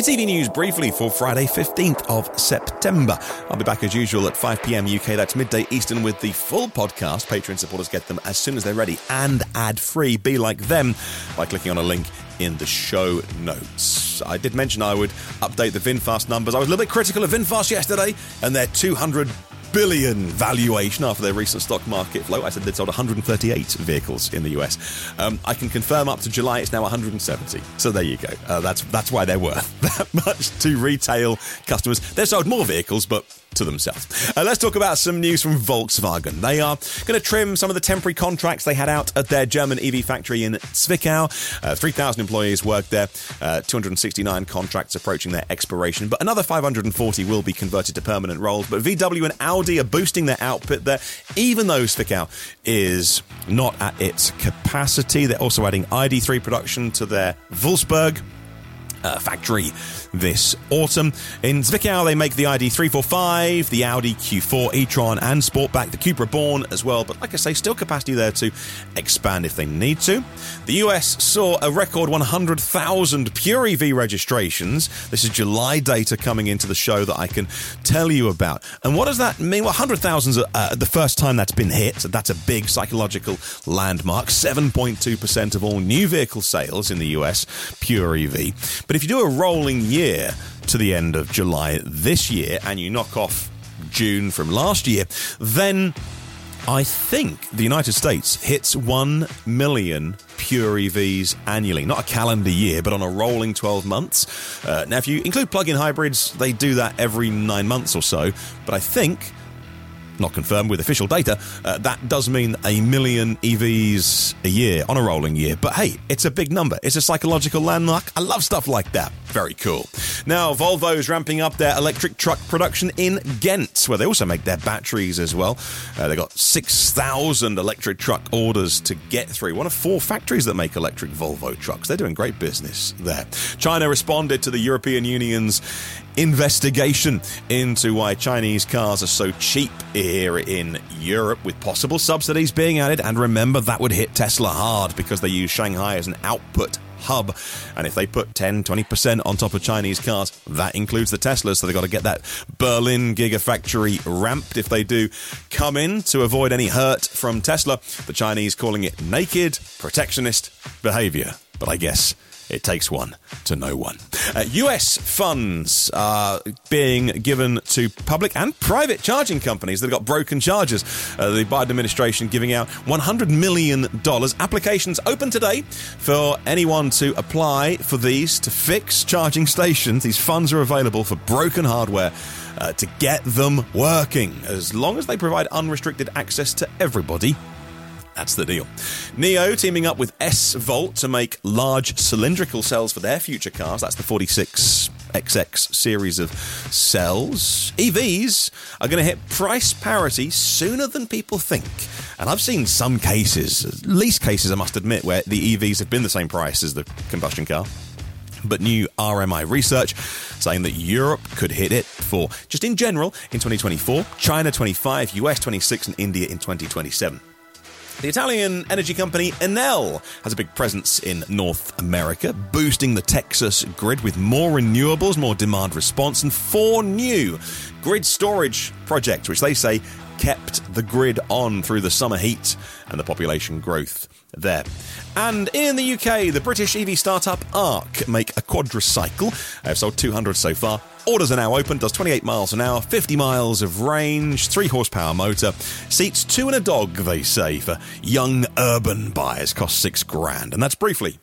It's EV News briefly for Friday, 15th of September. I'll be back as usual at 5 pm UK, that's midday Eastern, with the full podcast. Patreon supporters get them as soon as they're ready and ad free. Be like them by clicking on a link in the show notes. I did mention I would update the VinFast numbers. I was a little bit critical of VinFast yesterday and their 200 billion valuation after their recent stock market float. I said they'd sold 138 vehicles in the US. Um, I can confirm up to July it's now 170. So there you go. Uh, that's that's why they're worth that much to retail customers. They've sold more vehicles, but to themselves. Uh, let's talk about some news from Volkswagen. They are going to trim some of the temporary contracts they had out at their German EV factory in Zwickau. Uh, 3,000 employees work there, uh, 269 contracts approaching their expiration, but another 540 will be converted to permanent roles. But VW and Audi are boosting their output there, even though Zwickau is not at its capacity. They're also adding ID3 production to their Wolfsburg uh, factory this autumn. In Zwickau, they make the ID345, the Audi Q4 e-tron, and Sportback, the Cupra Born as well. But like I say, still capacity there to expand if they need to. The US saw a record 100,000 pure EV registrations. This is July data coming into the show that I can tell you about. And what does that mean? Well, 100,000 is uh, the first time that's been hit. So that's a big psychological landmark. 7.2% of all new vehicle sales in the US, pure EV. But if you do a rolling year to the end of July this year and you knock off June from last year, then I think the United States hits 1 million pure EVs annually. Not a calendar year, but on a rolling 12 months. Uh, now, if you include plug in hybrids, they do that every nine months or so. But I think not confirmed with official data, uh, that does mean a million EVs a year on a rolling year. But hey, it's a big number. It's a psychological landmark. I love stuff like that. Very cool. Now, Volvo is ramping up their electric truck production in Ghent, where they also make their batteries as well. Uh, they've got 6,000 electric truck orders to get through. One of four factories that make electric Volvo trucks. They're doing great business there. China responded to the European Union's investigation into why Chinese cars are so cheap here in Europe, with possible subsidies being added. And remember, that would hit Tesla hard because they use Shanghai as an output hub. And if they put 10, 20% on top of Chinese cars, that includes the Teslas. So they've got to get that Berlin Gigafactory ramped if they do come in to avoid any hurt from Tesla. The Chinese calling it naked, protectionist behavior. But I guess it takes one to know one. Uh, US funds are being given to public and private charging companies that have got broken chargers. Uh, the Biden administration giving out $100 million. Applications open today for anyone to apply for these to fix charging stations. These funds are available for broken hardware. Uh, to get them working, as long as they provide unrestricted access to everybody that's the deal. Nio teaming up with SVOLT to make large cylindrical cells for their future cars. That's the 46XX series of cells. EVs are going to hit price parity sooner than people think. And I've seen some cases, least cases I must admit, where the EVs have been the same price as the combustion car but new RMI research saying that Europe could hit it for just in general in 2024, China 25, US 26, and India in 2027. The Italian energy company Enel has a big presence in North America, boosting the Texas grid with more renewables, more demand response, and four new grid storage projects, which they say kept the grid on through the summer heat and the population growth there. And in the UK, the British EV startup Ark make a quadricycle. They've sold 200 so far. Orders are now open, does 28 miles an hour, 50 miles of range, 3 horsepower motor. Seats two and a dog, they say, for young urban buyers. Cost 6 grand. And that's briefly